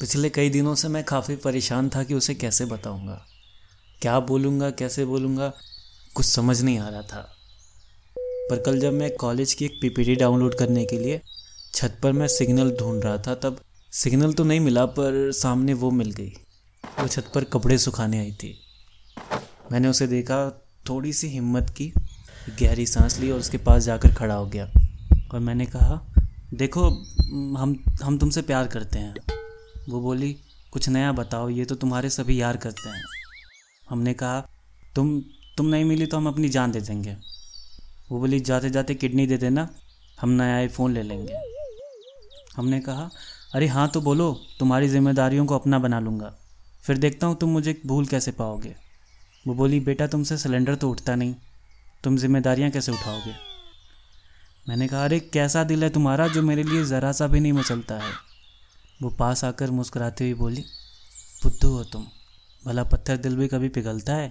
पिछले कई दिनों से मैं काफ़ी परेशान था कि उसे कैसे बताऊँगा। क्या बोलूँगा, कैसे बोलूँगा, कुछ समझ नहीं आ रहा था। पर कल जब मैं कॉलेज की एक पीपीटी डाउनलोड करने के लिए छत पर मैं सिग्नल ढूंढ रहा था, तब सिग्नल तो नहीं मिला, पर सामने वो मिल गई। वो छत पर कपड़े सुखाने आई थी। मैंने उसे देखा, थोड़ी सी हिम्मत की, गहरी सांस ली और उसके पास जाकर खड़ा हो गया। और मैंने कहा, देखो, हम हम तुमसे प्यार करते हैं। वो बोली, कुछ नया बताओ, ये तो तुम्हारे सभी यार करते हैं। हमने कहा, तुम तुम नहीं मिली तो हम अपनी जान दे देंगे। वो बोली, जाते जाते किडनी दे देना, हम नया आईफोन ले लेंगे। हमने कहा, अरे हाँ तो बोलो, तुम्हारी जिम्मेदारियों को अपना बना लूँगा। फिर देखता हूँ तुम मुझे भूल कैसे पाओगे। वो बोली, बेटा, तुमसे सिलेंडर तो उठता नहीं। तुम जिम्मेदारियाँ कैसे उठाओगे? मैंने कहा, अरे, कैसा दिल है तुम्हारा जो मेरे लिए ज़रा सा भी नहीं मचलता है? वो पास आकर मुस्कुराते हुई बोली, बुद्धू हो तुम, भला पत्थर दिल भी कभी पिघलता है?